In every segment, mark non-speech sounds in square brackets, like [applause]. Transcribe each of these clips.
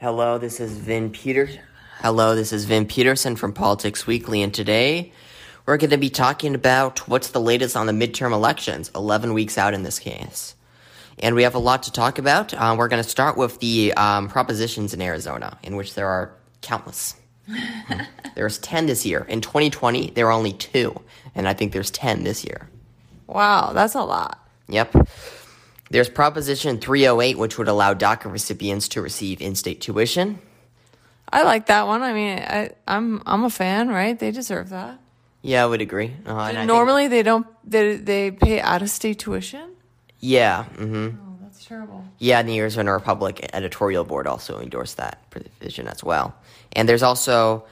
Hello, this is Vin Peterson. Hello, this is Vin Peterson from Politics Weekly, and today we're going to be talking about what's the latest on the midterm elections, 11 weeks out in this case. And we have a lot to talk about. Uh, we're going to start with the um, propositions in Arizona, in which there are countless. [laughs] there's 10 this year. In 2020, there were only two, and I think there's 10 this year. Wow, that's a lot. Yep. There's Proposition 308, which would allow DACA recipients to receive in-state tuition. I like that one. I mean, I, I'm I'm a fan, right? They deserve that. Yeah, I would agree. Uh, I think- Normally, they don't. They they pay out of state tuition. yeah, hmm Oh, that's terrible. yeah. And the Arizona Republic editorial board also endorsed that provision as well. And there's also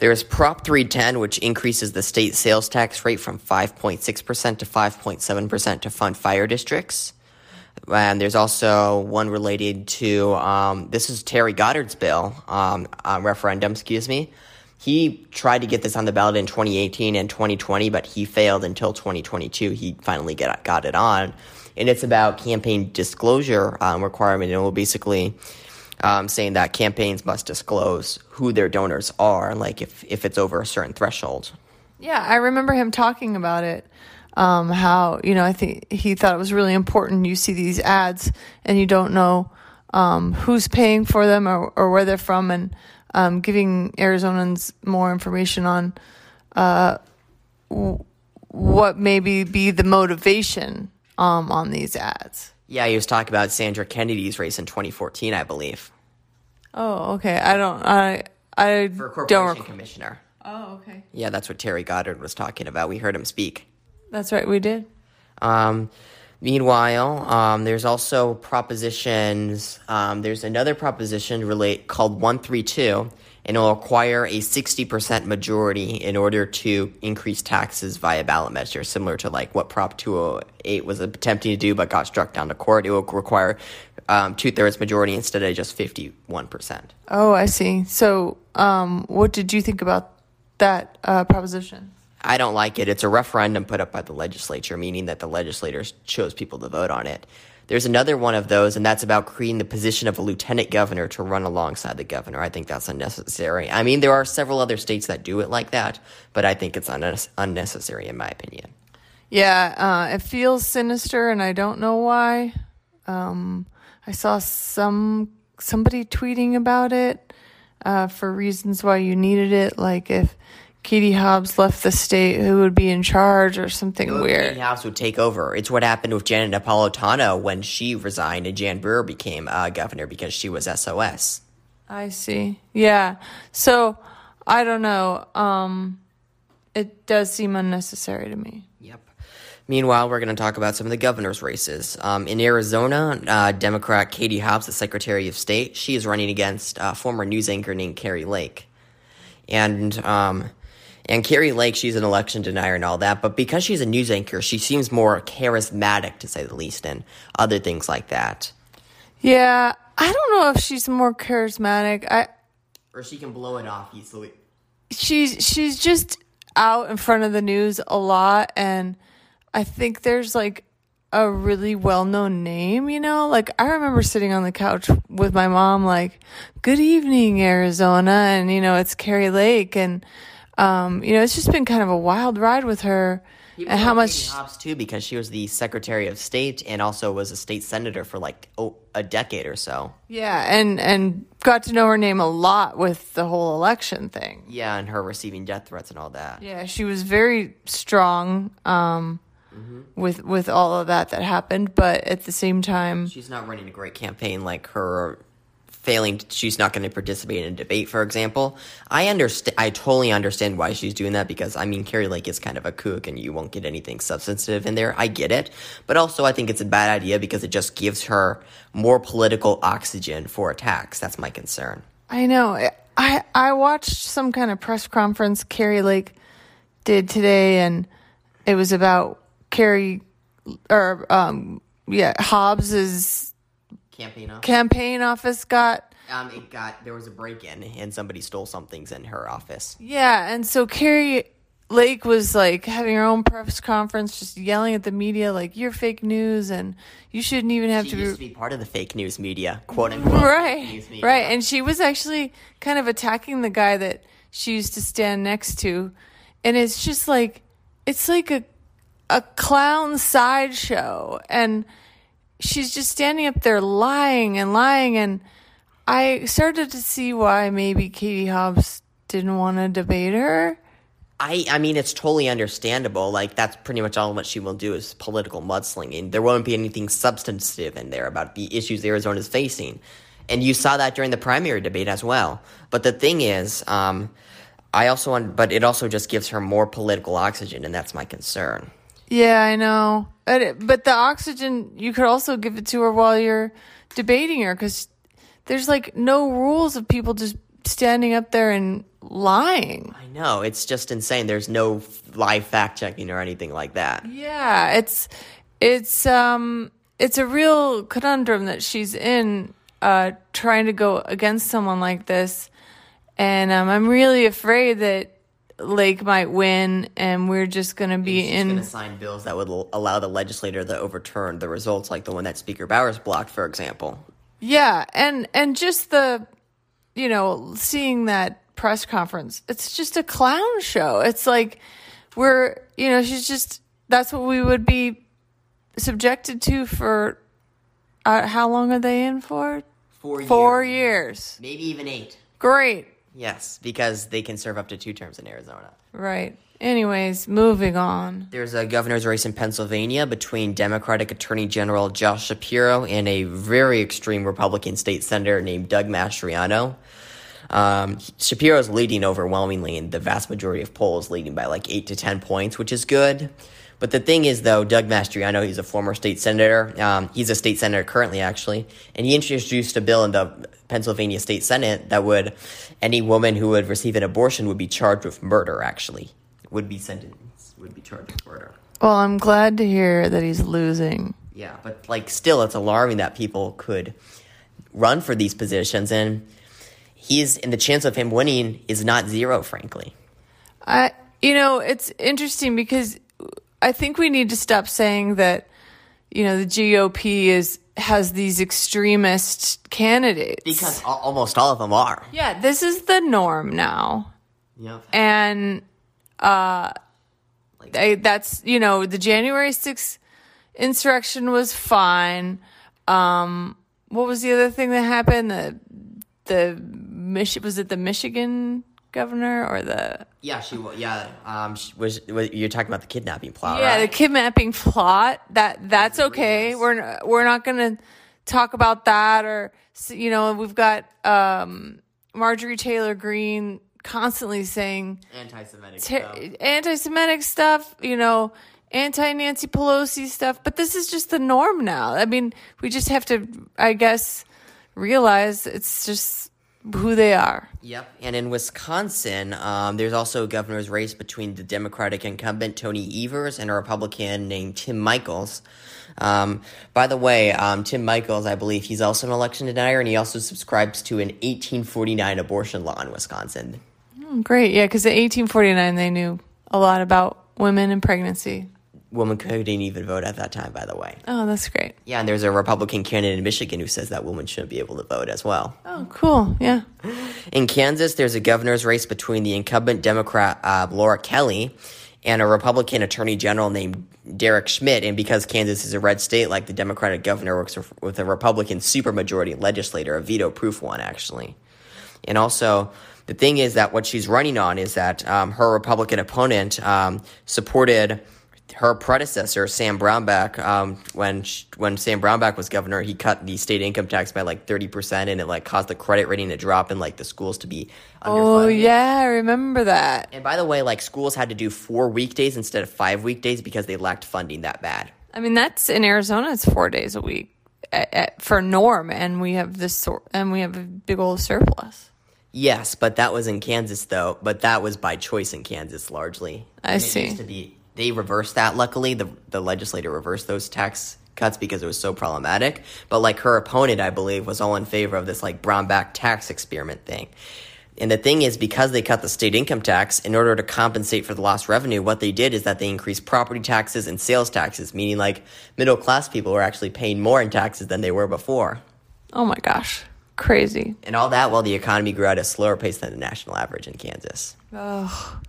there's Prop 310, which increases the state sales tax rate from 5.6 percent to 5.7 percent to fund fire districts. And there's also one related to um, this is Terry Goddard's bill, um, uh, referendum, excuse me. He tried to get this on the ballot in 2018 and 2020, but he failed until 2022. He finally get, got it on. And it's about campaign disclosure um, requirement. And it will basically um, saying that campaigns must disclose who their donors are, like if, if it's over a certain threshold. Yeah, I remember him talking about it. Um, how you know, I think he thought it was really important. You see these ads, and you don't know um, who's paying for them or, or where they're from, and um, giving Arizonans more information on uh, w- what maybe be the motivation um, on these ads. Yeah, he was talking about Sandra Kennedy's race in 2014, I believe, Oh, okay. I don't. I I for don't. corporation Rec- commissioner. oh, okay. Yeah, that's what Terry Goddard was talking about. We heard him speak. That's right. We did. Um, meanwhile, um, there's also propositions. Um, there's another proposition relate called 132, and it will require a 60% majority in order to increase taxes via ballot measure, similar to like what Prop 208 was attempting to do but got struck down to court. It will require um, two thirds majority instead of just 51%. Oh, I see. So, um, what did you think about that uh, proposition? I don't like it. It's a referendum put up by the legislature, meaning that the legislators chose people to vote on it. There's another one of those, and that's about creating the position of a lieutenant governor to run alongside the governor. I think that's unnecessary. I mean, there are several other states that do it like that, but I think it's unne- unnecessary in my opinion. Yeah, uh, it feels sinister, and I don't know why. Um, I saw some somebody tweeting about it uh, for reasons why you needed it, like if Katie Hobbs left the state, who would be in charge, or something Katie weird. Katie Hobbs would take over. It's what happened with Janet Napolitano when she resigned and Jan Brewer became uh, governor because she was SOS. I see. Yeah. So I don't know. Um, it does seem unnecessary to me. Yep. Meanwhile, we're going to talk about some of the governor's races. Um, in Arizona, uh, Democrat Katie Hobbs, the Secretary of State, she is running against uh, former news anchor named Kari Lake. And um, and Kari Lake, she's an election denier and all that, but because she's a news anchor, she seems more charismatic, to say the least, and other things like that. Yeah, I don't know if she's more charismatic. I Or she can blow it off easily. she's she's just out in front of the news a lot and I think there's like a really well-known name, you know? Like I remember sitting on the couch with my mom like, "Good evening, Arizona." And you know, it's Kari Lake and um, you know, it's just been kind of a wild ride with her. And how much Hobbs too because she was the Secretary of State and also was a state senator for like oh, a decade or so. Yeah, and and got to know her name a lot with the whole election thing. Yeah, and her receiving death threats and all that. Yeah, she was very strong um, with with all of that that happened, but at the same time, She's not running a great campaign like her failing she's not going to participate in a debate for example. I understand i totally understand why she's doing that because i mean kari lake is kind of a kook and you won't get anything substantive in there. I get it. But also i think it's a bad idea because it just gives her more political oxygen for attacks. That's my concern. I know. I I watched some kind of press conference Kari Lake did today, and it was about Carrie or um yeah Hobbs's campaign off campaign office got um it got there was a break-in and somebody stole some things in her office Yeah, and so Kari Lake was like having her own press conference, just yelling at the media, like, you're fake news and you shouldn't even have She to be. to be part of the fake news media, quote unquote. right news media. right and she was actually kind of attacking the guy that she used to stand next to and it's just like it's like a a clown sideshow and she's just standing up there lying and lying and i started to see why maybe katie hobbs didn't want to debate her I, I mean, it's totally understandable. Like, that's pretty much all what she will do is political mudslinging. There won't be anything substantive in there about the issues Arizona is facing. And you saw that during the primary debate as well. But the thing is, um, I also want, but it also just gives her more political oxygen, and that's my concern. Yeah, I know. But, it, but the oxygen, you could also give it to her while you're debating her because there's like no rules of people just standing up there and lying. I know, it's just insane. There's no live fact checking or anything like that. Yeah, it's it's um it's a real conundrum that she's in uh trying to go against someone like this. And um, I'm really afraid that Lake might win and we're just going to be in going to sign bills that would l- allow the legislator to overturn the results, like the one that Speaker Bowers blocked, for example. Yeah, and and just the you know, seeing that press conference, it's just a clown show. It's like we're, you know, she's just that's what we would be subjected to for uh, how long are they in for? Four, Four years. maybe even eight. Great. Yes, because they can serve up to two terms in Arizona. Right. Anyways, moving on. There's a governor's race in Pennsylvania between Democratic Attorney General Josh Shapiro and a very extreme Republican state senator named Doug Mastriano. Um, Shapiro's leading overwhelmingly in the vast majority of polls, leading by like 8 to 10 points, which is good. But the thing is, though, Doug Mastriano, he's a former state senator. Um, he's a state senator currently, actually. And he introduced a bill in the Pennsylvania State Senate that would, any woman who would receive an abortion would be charged with murder, actually. Would be sentenced, would be charged with murder. Well, I'm glad to hear that he's losing. Yeah, but like still, it's alarming that people could run for these positions, and he's and the chance of him winning is not zero, frankly. I, you know, it's interesting because I think we need to stop saying that, you know, the GOP is has these extremist candidates. Because al- almost all of them are. yeah, this is the norm now, Yep. and uh, they, that's you know the January sixth insurrection was fine. Um, what was the other thing that happened? The the Mich- was it the Michigan governor or the Yeah, she. wa- Yeah, um, she was, was. You're talking about the kidnapping plot, Yeah, the kidnapping plot. That that's okay. We're we're not going to talk about that or you know, we've got um Marjorie Taylor Greene constantly saying Anti-Semitic ter- stuff. anti-Semitic stuff, you know, anti Nancy Pelosi stuff, but this is just the norm now. I mean, we just have to I guess realize it's just who they are. Yep. And in Wisconsin, um, there's also a governor's race between the Democratic incumbent Tony Evers and a Republican named Tim Michels. Um, by the way, um, Tim Michels, I believe he's also an election denier, and he also subscribes to an 1849 abortion law in Wisconsin. Great. Yeah, cuz in 1849 they knew a lot about women and pregnancy. Women couldn't even vote at that time, by the way. Oh, that's great. Yeah, and there's a Republican candidate in Michigan who says that women shouldn't be able to vote as well. Oh, cool. Yeah. In Kansas, there's a governor's race between the incumbent Democrat uh, Laura Kelly and a Republican attorney general named Derek Schmidt. And because Kansas is a red state, like the Democratic governor works with- with a Republican supermajority legislator, a veto proof one, actually. And also, the thing is that what she's running on is that um, her Republican opponent um, supported her predecessor, Sam Brownback. Um, when sh- when Sam Brownback was governor, he cut the state income tax by like thirty percent, and it like caused the credit rating to drop and like the schools to be. Oh, yeah, I remember that. And by the way, like schools had to do four weekdays instead of five weekdays because they lacked funding that bad. I mean, that's in Arizona. It's four days a week at, at, for norm, and we have this sort, and we have a big old surplus. Yes, but that was in Kansas though. But that was by choice in Kansas largely. I And see. It used to be they reversed that. Luckily, the the legislator reversed those tax cuts because it was so problematic. But like her opponent, I believe, was all in favor of this like Brownback tax experiment thing. And the thing is, because they cut the state income tax, in order to compensate for the lost revenue, what they did is that they increased property taxes and sales taxes, meaning like middle class people were actually paying more in taxes than they were before. Oh my gosh. Crazy. And all that while the economy grew at a slower pace than the national average in Kansas. Ugh.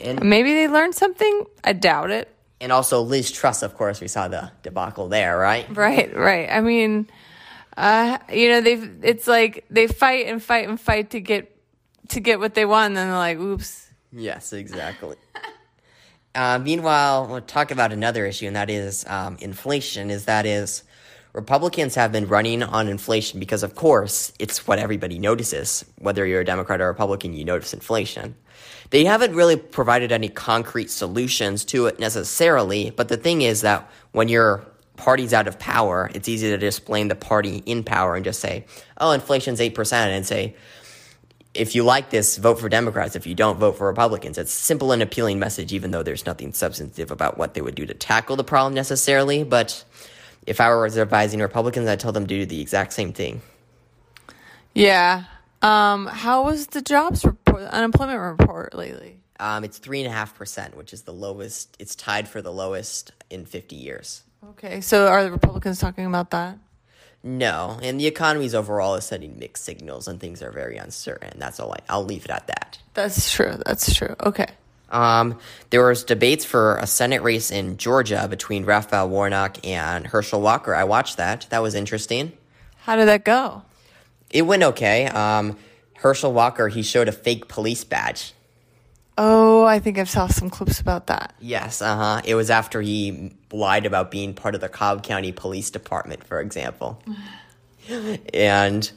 And, Maybe they learned something? I doubt it. and also Liz Truss, of course, we saw the debacle there, right? Right, right. I mean, uh, you know, they've it's like they fight and fight and fight to get to get what they want, and then they're like, oops. Yes, exactly. [laughs] uh, meanwhile, we'll talk about another issue, and that is um, inflation. Is that is Republicans have been running on inflation because, of course, it's what everybody notices. Whether you're a Democrat or a Republican, you notice inflation. They haven't really provided any concrete solutions to it necessarily, but the thing is that when your party's out of power, it's easy to just blame the party in power and just say, "Oh, inflation's eight percent," and say, if you like this, vote for Democrats. If you don't, vote for Republicans. It's a simple and appealing message, even though there's nothing substantive about what they would do to tackle the problem necessarily. But if I were advising Republicans, I'd tell them to do the exact same thing. Yeah. Um, how was the jobs unemployment report lately? Um, it's three and a half percent, which is the lowest. It's tied for the lowest in 50 years. Okay, so are the Republicans talking about that? No, and the economy's overall is sending mixed signals, and things are very uncertain. That's all. I, I'll leave it at that. That's true. That's true. Okay. Um, there was debates for a Senate race in Georgia between Raphael Warnock and Herschel Walker. I watched that. That was interesting. How did that go? It went okay. Um, Herschel Walker, he showed a fake police badge. Oh, I think I've saw some clips about that. Yes, uh huh. It was after he lied about being part of the Cobb County Police Department, for example. [sighs] and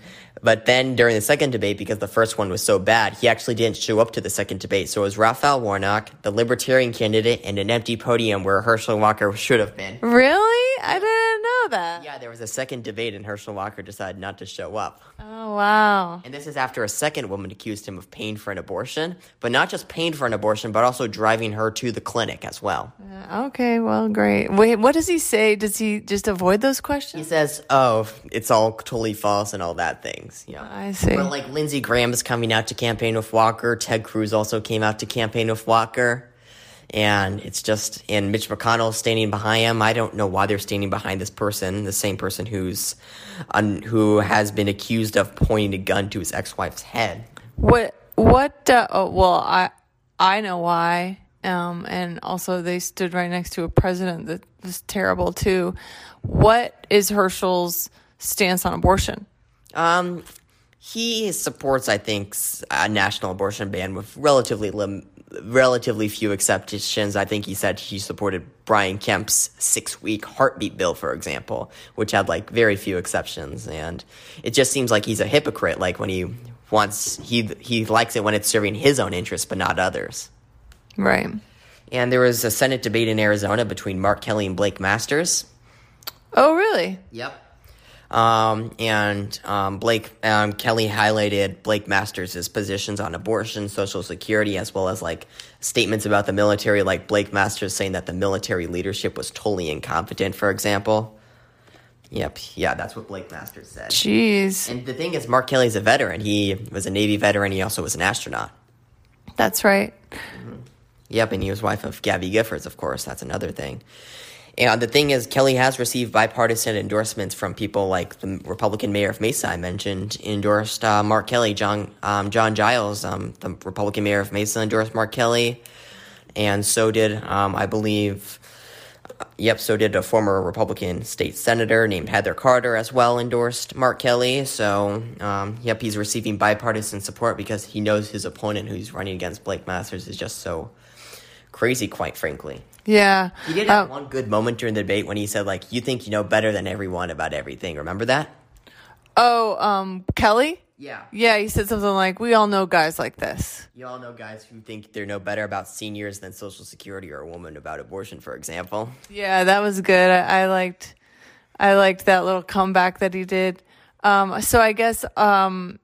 but then during the second debate, because the first one was so bad, he actually didn't show up to the second debate. So it was Raphael Warnock, the Libertarian candidate, and an empty podium where Herschel Walker should have been. Really? I didn't know that. Yeah, there was a second debate, and Herschel Walker decided not to show up. Oh, wow. And this is after a second woman accused him of paying for an abortion, but not just paying for an abortion, but also driving her to the clinic as well. Uh, Okay, well, great. Wait, what does he say? Does he just avoid those questions? He says, "Oh, it's all totally false and all that things." Yeah. I see. But like Lindsey Graham is coming out to campaign with Walker. Ted Cruz also came out to campaign with Walker. And it's just, and Mitch McConnell standing behind him. I don't know why they're standing behind this person, the same person who's, un, who has been accused of pointing a gun to his ex-wife's head. What? What? Uh, oh, well, I I know why. Um, and also they stood right next to a president that was terrible too. What is Herschel's stance on abortion? Um, he supports, I think, a national abortion ban with relatively lim- relatively few exceptions. I think he said he supported Brian Kemp's six-week heartbeat bill, for example, which had like very few exceptions, and it just seems like he's a hypocrite. Like when he wants, he he likes it when it's serving his own interests, but not others. Right. And there was a Senate debate in Arizona between Mark Kelly and Blake Masters. Oh, really? Yep. Um, and um, Blake um, Kelly highlighted Blake Masters' positions on abortion, Social Security, as well as like statements about the military, like Blake Masters saying that the military leadership was totally incompetent, for example. Yep, yeah, that's what Blake Masters said. Jeez, And the thing is, Mark Kelly's a veteran. He was a Navy veteran. He also was an astronaut. that's right. Yep, and he was wife of Gabby Giffords, of course. That's another thing. And the thing is, Kelly has received bipartisan endorsements from people like the Republican mayor of Mesa I mentioned endorsed uh, Mark Kelly. John um, John Giles, um, the Republican mayor of Mesa, endorsed Mark Kelly, and so did um, I believe. Yep, so did a former Republican state senator named Heather Carter as well endorsed Mark Kelly. So, um, yep, he's receiving bipartisan support because he knows his opponent, who's running against Blake Masters, is just so crazy, quite frankly. Yeah. He did have one good moment during the debate when he said, like, you think you know better than everyone about everything. Remember that? Oh, um, Kelly. Yeah. Yeah, he said something like, "We all know guys like this." You all know guys who think they're no better about seniors than Social Security or a woman about abortion, for example. Yeah, that was good. I, I liked, I liked that little comeback that he did. Um, so I guess, um,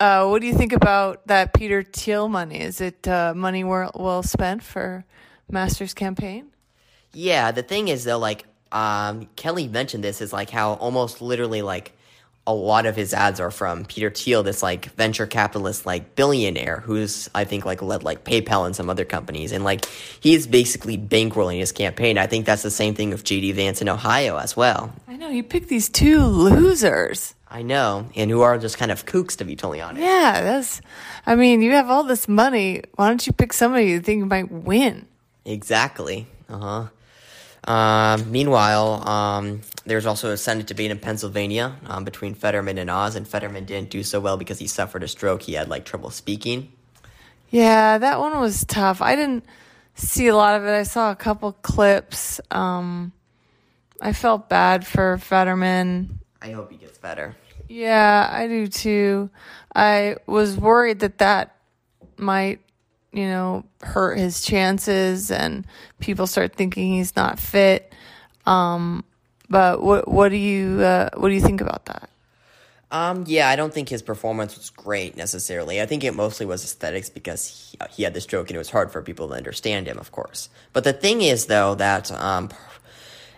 uh, what do you think about that Peter Thiel money? Is it uh, money well, well spent for Masters' campaign? Yeah, the thing is though, like um, Kelly mentioned this is like how almost literally like a lot of his ads are from Peter Thiel, this like venture capitalist, like billionaire who's I think like led like PayPal and some other companies, and like he's basically bankrolling his campaign. I think that's the same thing with JD Vance in Ohio as well. I know you picked these two losers. I know, and who are just kind of kooks to be totally honest. Yeah, that's. I mean, you have all this money. Why don't you pick somebody you think might win? Exactly. Uh huh. Um, meanwhile, um, there's also a Senate debate in Pennsylvania um, between Fetterman and Oz, and Fetterman didn't do so well because he suffered a stroke. He had like trouble speaking. Yeah, that one was tough. I didn't see a lot of it. I saw a couple clips. Um, I felt bad for Fetterman. I hope he gets better. Yeah, I do too. I was worried that that might you know, hurt his chances and people start thinking he's not fit. Um, but what what do you uh, what do you think about that? Um, yeah, I don't think his performance was great necessarily. I think it mostly was aesthetics because he, he had the stroke and it was hard for people to understand him, of course. But the thing is, though, that um,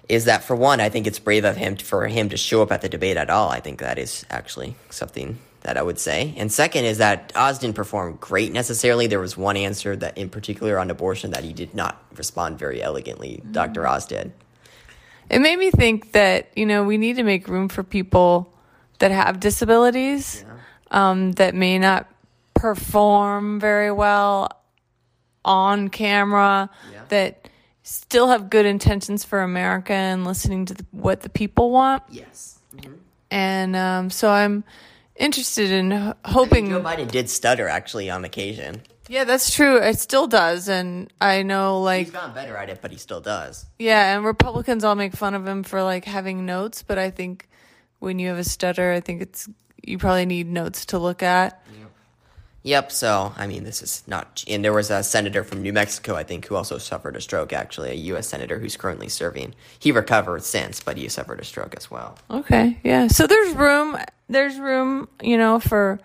is that for one, I think it's brave of him to, for him to show up at the debate at all. I think that is actually something that I would say. And second is that Oz didn't perform great necessarily. There was one answer that, in particular, on abortion, that he did not respond very elegantly. Mm-hmm. Dr. Oz did. It made me think that you know we need to make room for people that have disabilities yeah. um, that may not perform very well on camera yeah. that still have good intentions for America and listening to the, what the people want. Yes. Mm-hmm. And um, so I'm interested in hoping. Joe Biden did stutter actually on occasion. Yeah, that's true. It still does, and I know like he's gotten better at it, but he still does. Yeah, and Republicans all make fun of him for like having notes, but I think when you have a stutter, I think it's you probably need notes to look at. Yep. So, I mean, this is not. And there was a senator from New Mexico, I think, who also suffered a stroke, actually, a U.S. senator who's currently serving. He recovered since, but he suffered a stroke as well. Okay. Yeah. So there's room, there's room, you know, for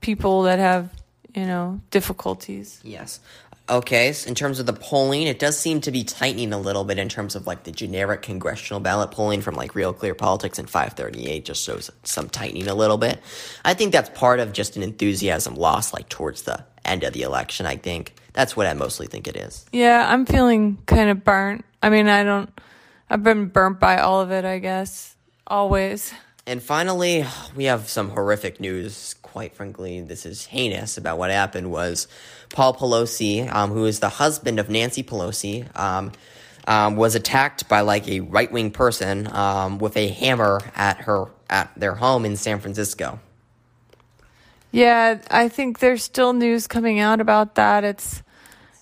people that have, you know, difficulties. Yes. Okay, so in terms of the polling, it does seem to be tightening a little bit in terms of like the generic congressional ballot polling from like Real Clear Politics and 538 just shows some tightening a little bit. I think that's part of just an enthusiasm loss like towards the end of the election. I think that's what I mostly think it is. Yeah, I'm feeling kind of burnt. I mean, I don't, I've been burnt by all of it, I guess, always. And finally, we have some horrific news. Quite frankly, this is heinous about what happened was Paul Pelosi, um, who is the husband of Nancy Pelosi, um, um, was attacked by like a right wing person um, with a hammer at her at their home in San Francisco. Yeah, I think there's still news coming out about that. It's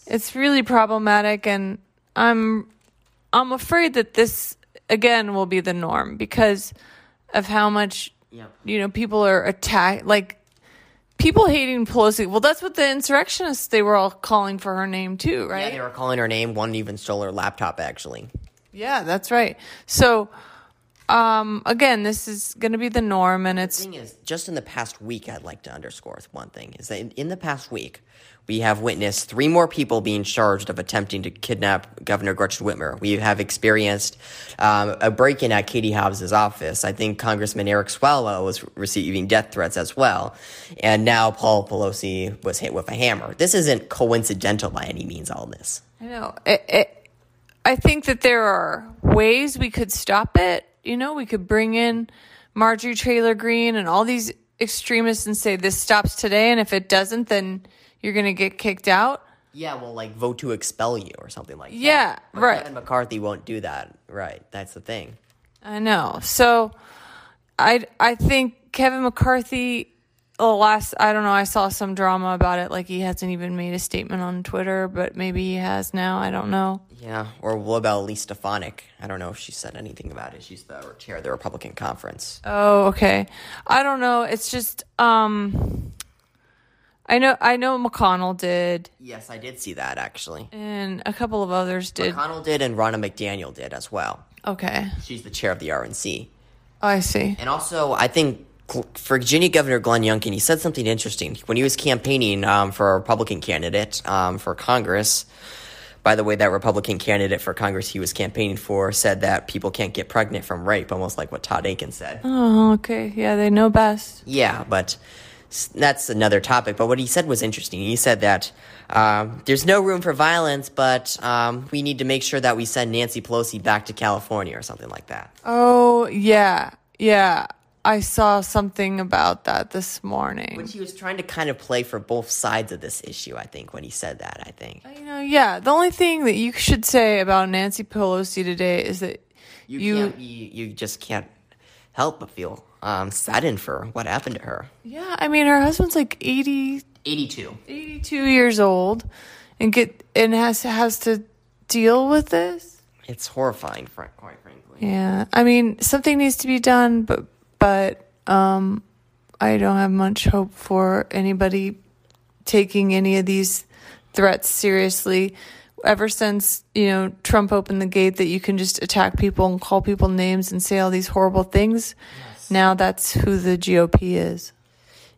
it's really problematic, and I'm I'm afraid that this again will be the norm because of how much yep. you know people are attacked. like people hating Pelosi. Well, that's what the insurrectionists they were all calling for her name too, right? Yeah, they were calling her name. One even stole her laptop actually. Yeah, that's right. So um, again, this is going to be the norm, and it's. The thing is, just in the past week, I'd like to underscore one thing is that in, in the past week, we have witnessed three more people being charged of attempting to kidnap Governor Gretchen Whitmer. We have experienced um, a break in at Katie Hobbs's office. I think Congressman Eric Swalwell was receiving death threats as well. And now Paul Pelosi was hit with a hammer. This isn't coincidental by any means, all this. I know. It, it, I think that there are ways we could stop it. You know, we could bring in Marjorie Taylor Greene and all these extremists and say this stops today. And if it doesn't, then you're going to get kicked out. Yeah, well, like vote to expel you or something like that. Yeah, right. Kevin McCarthy won't do that. Right, that's the thing. I know. So, I I think Kevin McCarthy. The last, I don't know. I saw some drama about it. Like he hasn't even made a statement on Twitter, but maybe he has now. I don't know. Yeah. Or what about Elise Stefanik? I don't know if she said anything about it. She's the chair of the Republican conference. Oh, okay. I don't know. It's just um I know I know McConnell did. Yes, I did see that actually. And a couple of others did. McConnell did and Ronna McDaniel did as well. Okay. She's the chair of the RNC. Oh, I see. And also, I think Virginia Governor Glenn Youngkin, he said something interesting when he was campaigning um, for a Republican candidate um, for Congress. by the way, that Republican candidate for Congress he was campaigning for said that people can't get pregnant from rape, almost like what Todd Akin said. Oh, okay. Yeah, they know best. Yeah, but that's another topic. But what he said was interesting. He said that um, there's no room for violence, but um, we need to make sure that we send Nancy Pelosi back to California or something like that. Oh, yeah. Yeah. I saw something about that this morning. Which he was trying to kind of play for both sides of this issue, I think, when he said that, I think. You know, yeah. The only thing that you should say about Nancy Pelosi today is that You, you, can't, you, you just can't help but feel um, saddened for what happened to her. yeah, I mean, her husband's like 80, 82. 82 years old and get and has has to deal with this. It's horrifying, quite frankly. Yeah. I mean, something needs to be done, but but um I don't have much hope for anybody taking any of these threats seriously. Ever since, you know, Trump opened the gate that you can just attack people and call people names and say all these horrible things, now that's who the GOP is.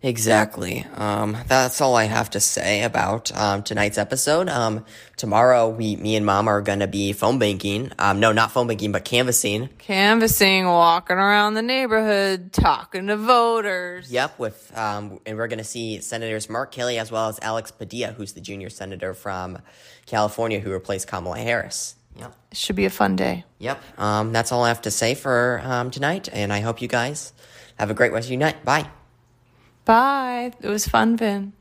Exactly. Um, that's all I have to say about um, tonight's episode. Um, tomorrow, we, me and Mom are going to be phone banking. Um, no, not phone banking, but canvassing. Canvassing, walking around the neighborhood, talking to voters. Yep, with um, and we're going to see Senators Mark Kelly as well as Alex Padilla, who's the junior senator from California who replaced Kamala Harris. Yep. It should be a fun day. Yep. Um, that's all I have to say for um, tonight, and I hope you guys have a great rest of your night. Bye. Bye. It was fun, Vin.